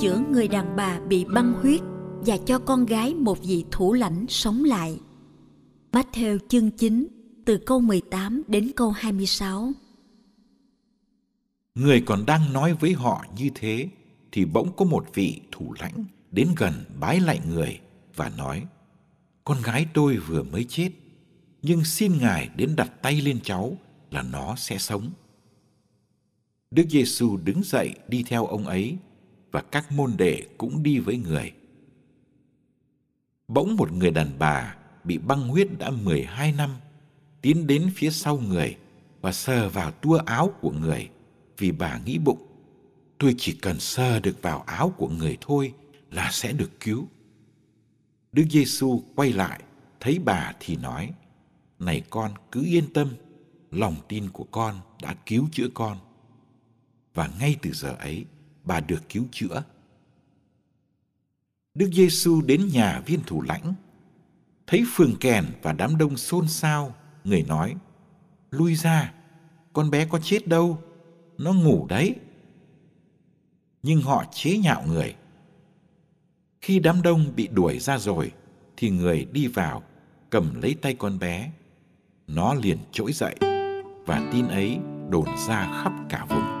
Chữa người đàn bà bị băng huyết và cho con gái một vị thủ lãnh sống lại. Matthew chương 9 từ câu 18 đến câu 26. Người còn đang nói với họ như thế thì bỗng có một vị thủ lãnh đến gần bái lại người và nói: Con gái tôi vừa mới chết, nhưng xin Ngài đến đặt tay lên cháu là nó sẽ sống. Đức Giêsu đứng dậy đi theo ông ấy và các môn đệ cũng đi với người. Bỗng một người đàn bà bị băng huyết đã 12 năm tiến đến phía sau người và sờ vào tua áo của người vì bà nghĩ bụng tôi chỉ cần sờ được vào áo của người thôi là sẽ được cứu. Đức Giêsu quay lại, thấy bà thì nói: "Này con, cứ yên tâm, lòng tin của con đã cứu chữa con." Và ngay từ giờ ấy, bà được cứu chữa. Đức Giêsu đến nhà viên thủ lãnh, thấy phường kèn và đám đông xôn xao, người nói: "Lui ra, con bé có chết đâu, nó ngủ đấy." Nhưng họ chế nhạo người. Khi đám đông bị đuổi ra rồi, thì người đi vào cầm lấy tay con bé. Nó liền trỗi dậy và tin ấy đồn ra khắp cả vùng.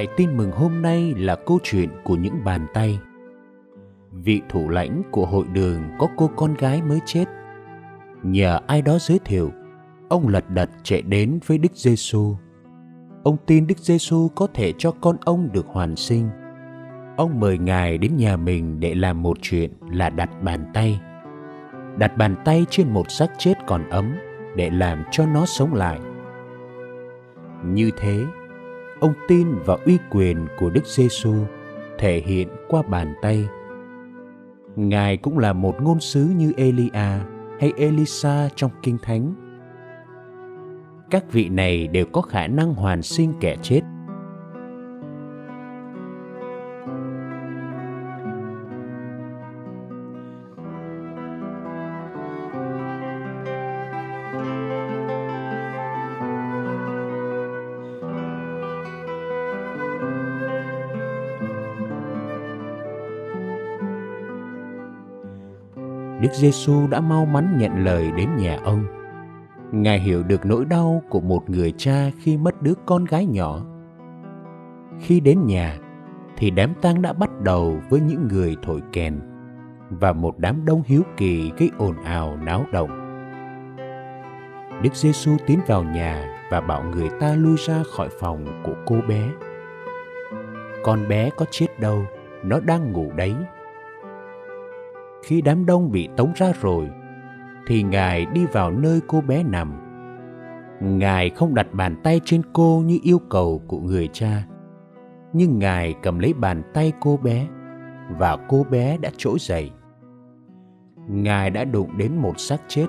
Bài tin mừng hôm nay là câu chuyện của những bàn tay. Vị thủ lãnh của hội đường có cô con gái mới chết. Nhờ ai đó giới thiệu, ông lật đật chạy đến với Đức Giêsu. Ông tin Đức Giêsu có thể cho con ông được hoàn sinh. Ông mời Ngài đến nhà mình để làm một chuyện là đặt bàn tay. Đặt bàn tay trên một xác chết còn ấm để làm cho nó sống lại. Như thế, ông tin vào uy quyền của Đức Giêsu thể hiện qua bàn tay. Ngài cũng là một ngôn sứ như Elia hay Elisa trong Kinh Thánh. Các vị này đều có khả năng hoàn sinh kẻ chết Đức Giêsu đã mau mắn nhận lời đến nhà ông. Ngài hiểu được nỗi đau của một người cha khi mất đứa con gái nhỏ. Khi đến nhà, thì đám tang đã bắt đầu với những người thổi kèn và một đám đông hiếu kỳ gây ồn ào náo động. Đức Giêsu tiến vào nhà và bảo người ta lui ra khỏi phòng của cô bé. Con bé có chết đâu, nó đang ngủ đấy khi đám đông bị tống ra rồi, thì ngài đi vào nơi cô bé nằm ngài không đặt bàn tay trên cô như yêu cầu của người cha, nhưng ngài cầm lấy bàn tay cô bé và cô bé đã trỗi dậy Ngài đã đụng đến một xác chết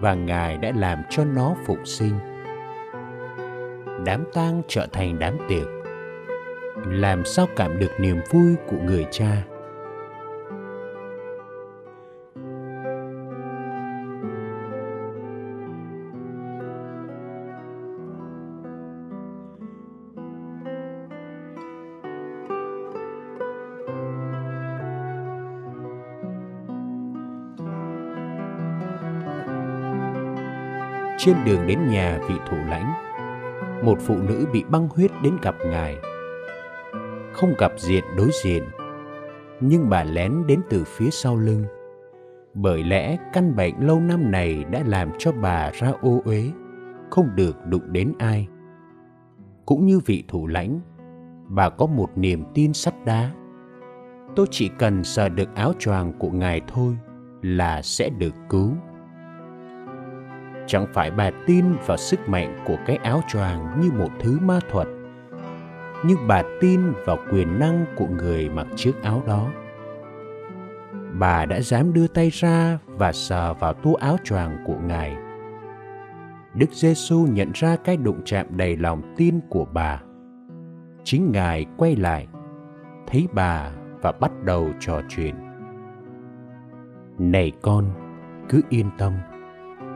và Ngài đã làm cho nó phục sinh. Đám tang trở thành đám tiệc. Làm sao cảm được niềm vui của người cha? Trên đường đến nhà vị thủ lãnh. Một phụ nữ bị băng huyết đến gặp ngài. Không gặp diện đối diện, nhưng bà lén đến từ phía sau lưng. Bởi lẽ căn bệnh lâu năm này đã làm cho bà ra ô uế, không được đụng đến ai. Cũng như vị thủ lãnh, bà có một niềm tin sắt đá. Tôi chỉ cần sờ được áo choàng của ngài thôi là sẽ được cứu chẳng phải bà tin vào sức mạnh của cái áo choàng như một thứ ma thuật, nhưng bà tin vào quyền năng của người mặc chiếc áo đó. Bà đã dám đưa tay ra và sờ vào túi áo choàng của ngài. Đức giêsu nhận ra cái đụng chạm đầy lòng tin của bà. Chính ngài quay lại, thấy bà và bắt đầu trò chuyện. Này con, cứ yên tâm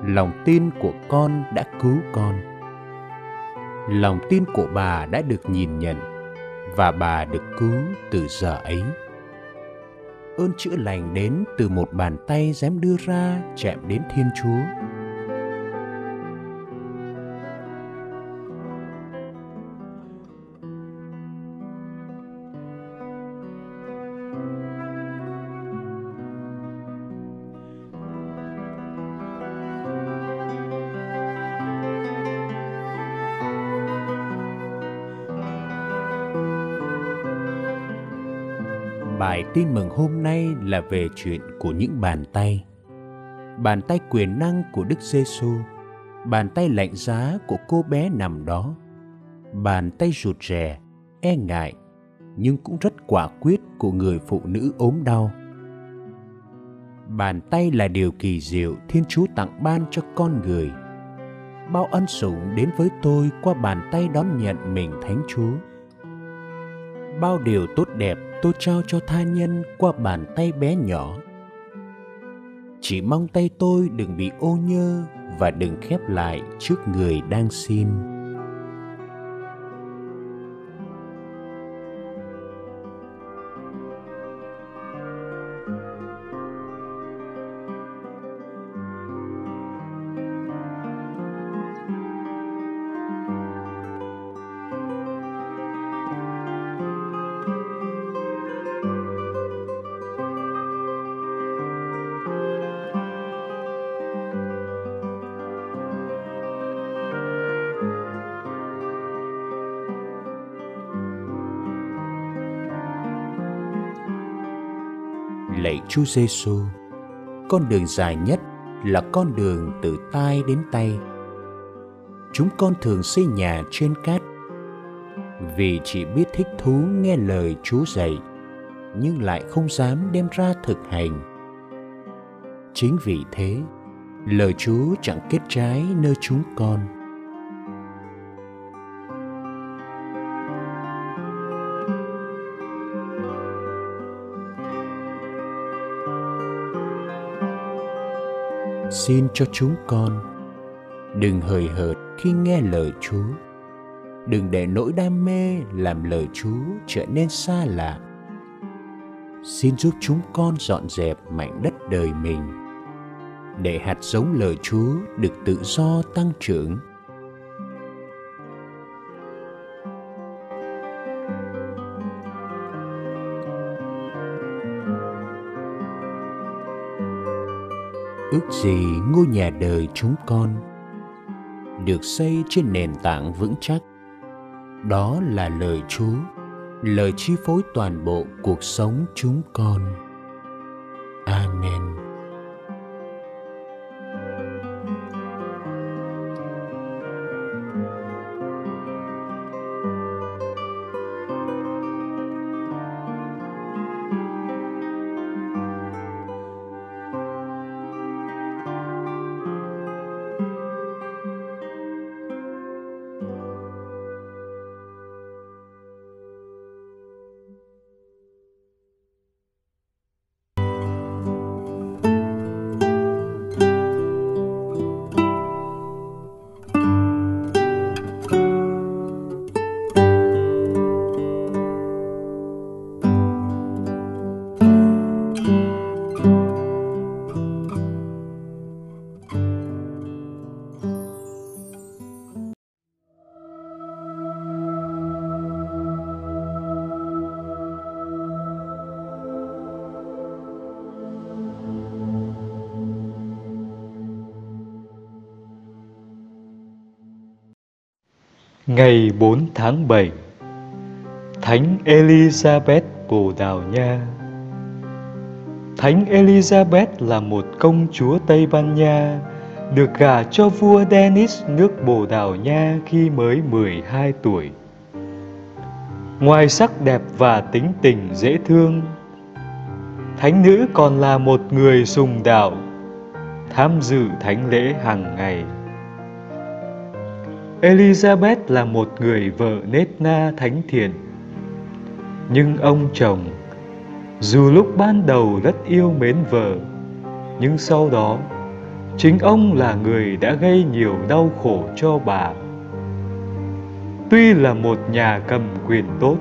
lòng tin của con đã cứu con. Lòng tin của bà đã được nhìn nhận và bà được cứu từ giờ ấy. Ơn chữa lành đến từ một bàn tay dám đưa ra chạm đến thiên chúa. Bài tin mừng hôm nay là về chuyện của những bàn tay. Bàn tay quyền năng của Đức Giêsu, bàn tay lạnh giá của cô bé nằm đó, bàn tay rụt rè, e ngại nhưng cũng rất quả quyết của người phụ nữ ốm đau. Bàn tay là điều kỳ diệu Thiên Chúa tặng ban cho con người. Bao ân sủng đến với tôi qua bàn tay đón nhận mình Thánh Chúa. Bao điều tốt đẹp tôi trao cho tha nhân qua bàn tay bé nhỏ. Chỉ mong tay tôi đừng bị ô nhơ và đừng khép lại trước người đang xin. Lạy Chúa Giêsu, con đường dài nhất là con đường từ tai đến tay. Chúng con thường xây nhà trên cát vì chỉ biết thích thú nghe lời Chúa dạy nhưng lại không dám đem ra thực hành. Chính vì thế, lời Chúa chẳng kết trái nơi chúng con xin cho chúng con. Đừng hời hợt khi nghe lời chúa. Đừng để nỗi đam mê làm lời chúa trở nên xa lạ. Xin giúp chúng con dọn dẹp mảnh đất đời mình. Để hạt giống lời chúa được tự do tăng trưởng. Ước gì ngôi nhà đời chúng con? Được xây trên nền tảng vững chắc. Đó là lời chúa, lời chi phối toàn bộ cuộc sống chúng con. Amen. Ngày 4 tháng 7 Thánh Elizabeth Bồ Đào Nha Thánh Elizabeth là một công chúa Tây Ban Nha được gả cho vua Denis nước Bồ Đào Nha khi mới 12 tuổi. Ngoài sắc đẹp và tính tình dễ thương, thánh nữ còn là một người sùng đạo, tham dự thánh lễ hàng ngày. Elizabeth là một người vợ nết na thánh thiện. Nhưng ông chồng, dù lúc ban đầu rất yêu mến vợ, nhưng sau đó chính ông là người đã gây nhiều đau khổ cho bà. Tuy là một nhà cầm quyền tốt,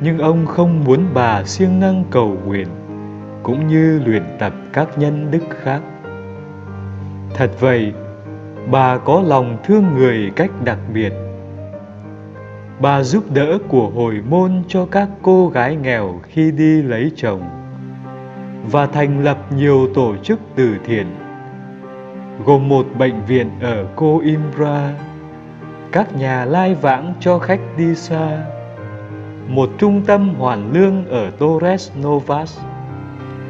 nhưng ông không muốn bà siêng năng cầu nguyện cũng như luyện tập các nhân đức khác. Thật vậy, bà có lòng thương người cách đặc biệt. Bà giúp đỡ của hồi môn cho các cô gái nghèo khi đi lấy chồng và thành lập nhiều tổ chức từ thiện gồm một bệnh viện ở Coimbra, các nhà lai vãng cho khách đi xa, một trung tâm hoàn lương ở Torres Novas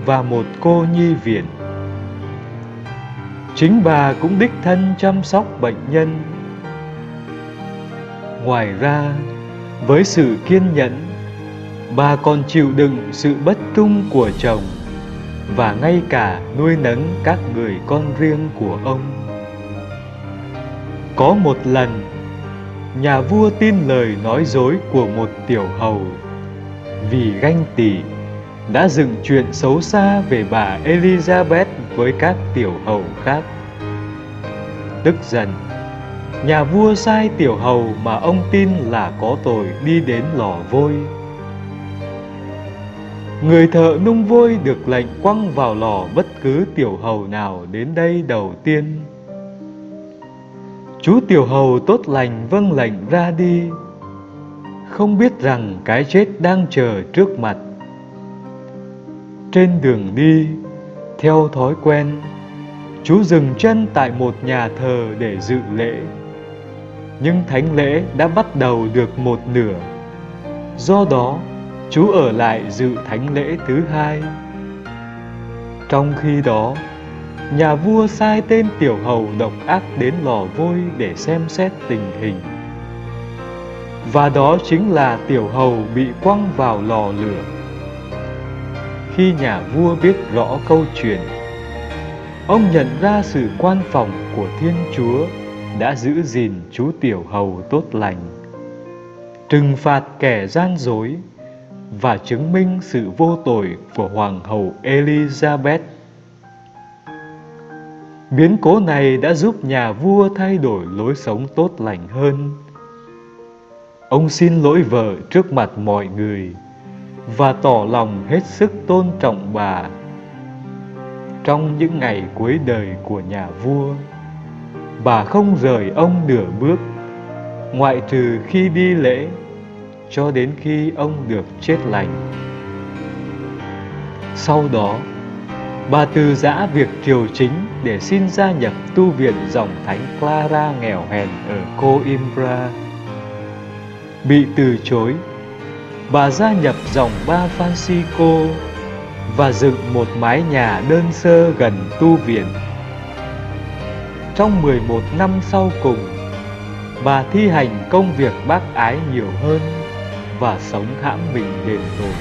và một cô nhi viện. Chính bà cũng đích thân chăm sóc bệnh nhân. Ngoài ra, với sự kiên nhẫn, bà còn chịu đựng sự bất trung của chồng và ngay cả nuôi nấng các người con riêng của ông. Có một lần, nhà vua tin lời nói dối của một tiểu hầu vì ganh tị đã dựng chuyện xấu xa về bà Elizabeth với các tiểu hầu khác. Tức giận, nhà vua sai tiểu hầu mà ông tin là có tội đi đến lò vôi Người thợ nung vôi được lệnh quăng vào lò bất cứ tiểu hầu nào đến đây đầu tiên. Chú tiểu hầu tốt lành vâng lệnh ra đi, không biết rằng cái chết đang chờ trước mặt. Trên đường đi, theo thói quen, chú dừng chân tại một nhà thờ để dự lễ. Nhưng thánh lễ đã bắt đầu được một nửa. Do đó, chú ở lại dự thánh lễ thứ hai. Trong khi đó, nhà vua sai tên tiểu hầu độc ác đến lò vôi để xem xét tình hình. Và đó chính là tiểu hầu bị quăng vào lò lửa. Khi nhà vua biết rõ câu chuyện, ông nhận ra sự quan phòng của Thiên Chúa đã giữ gìn chú tiểu hầu tốt lành, trừng phạt kẻ gian dối và chứng minh sự vô tội của Hoàng hậu Elizabeth. Biến cố này đã giúp nhà vua thay đổi lối sống tốt lành hơn. Ông xin lỗi vợ trước mặt mọi người và tỏ lòng hết sức tôn trọng bà. Trong những ngày cuối đời của nhà vua, bà không rời ông nửa bước, ngoại trừ khi đi lễ cho đến khi ông được chết lành. Sau đó, bà từ giã việc triều chính để xin gia nhập tu viện dòng thánh Clara nghèo hèn ở Coimbra. Bị từ chối, bà gia nhập dòng ba Francisco và dựng một mái nhà đơn sơ gần tu viện. Trong 11 năm sau cùng, bà thi hành công việc bác ái nhiều hơn và sống hãm mình đền tội.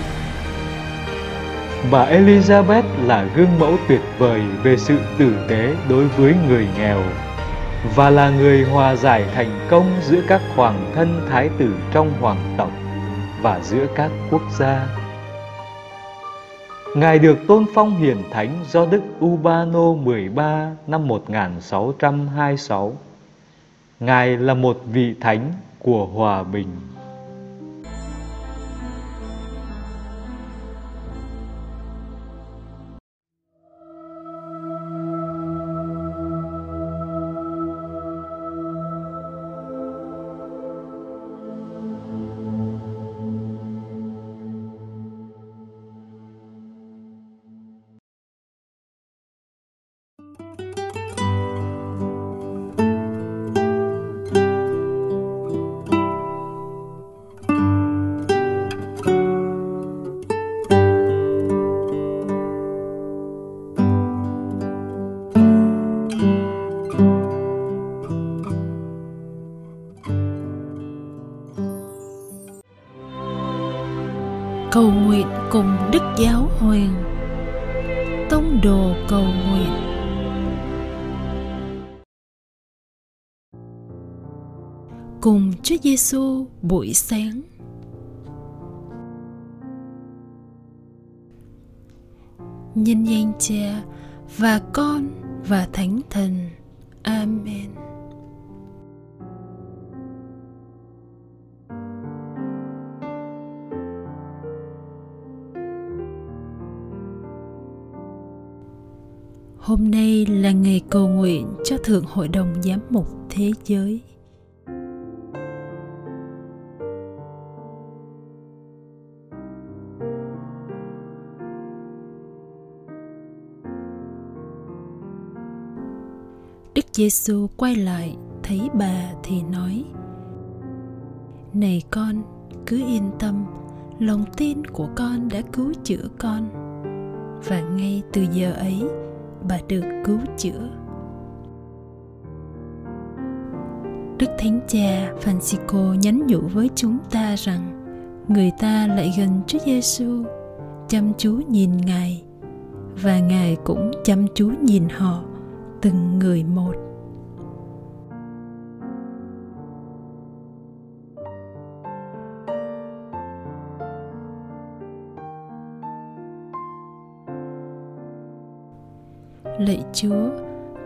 Bà Elizabeth là gương mẫu tuyệt vời về sự tử tế đối với người nghèo và là người hòa giải thành công giữa các hoàng thân thái tử trong hoàng tộc và giữa các quốc gia. Ngài được tôn phong hiển thánh do Đức Ubano 13 năm 1626. Ngài là một vị thánh của hòa bình. Cầu nguyện cùng Đức Giáo Hoàng Tông đồ cầu nguyện Cùng Chúa Giêsu buổi sáng Nhân danh Cha và Con và Thánh Thần. Amen. Hôm nay là ngày cầu nguyện cho Thượng Hội đồng Giám mục Thế giới. Đức Giêsu quay lại thấy bà thì nói: Này con, cứ yên tâm, lòng tin của con đã cứu chữa con. Và ngay từ giờ ấy, bà được cứu chữa. Đức Thánh Cha Francisco nhắn nhủ với chúng ta rằng người ta lại gần Chúa Giêsu, chăm chú nhìn Ngài và Ngài cũng chăm chú nhìn họ từng người một. Lạy chúa,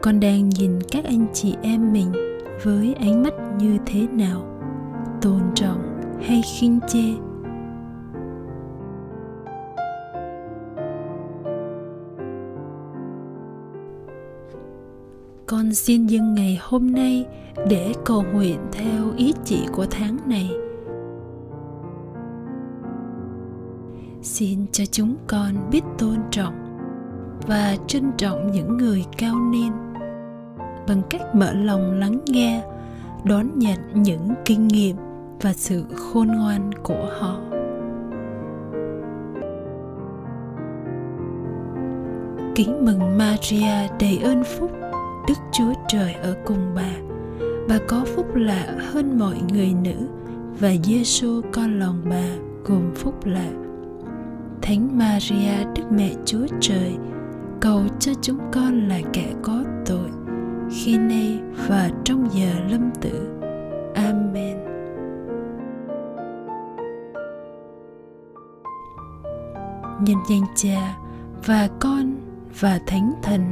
con đang nhìn các anh chị em mình với ánh mắt như thế nào, tôn trọng hay khinh chê? Con xin dâng ngày hôm nay để cầu nguyện theo ý chỉ của tháng này. Xin cho chúng con biết tôn trọng và trân trọng những người cao niên. Bằng cách mở lòng lắng nghe, đón nhận những kinh nghiệm và sự khôn ngoan của họ. Kính mừng maria đầy ơn phúc, đức chúa trời ở cùng bà bà có phúc lạ hơn mọi người nữ, và giêsu con lòng bà gồm phúc lạ. Thánh maria, đức mẹ chúa trời cầu cho chúng con là kẻ có tội, khi nay và trong giờ lâm tử. Amen. Nhân danh cha và con và thánh thần.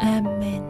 Amen.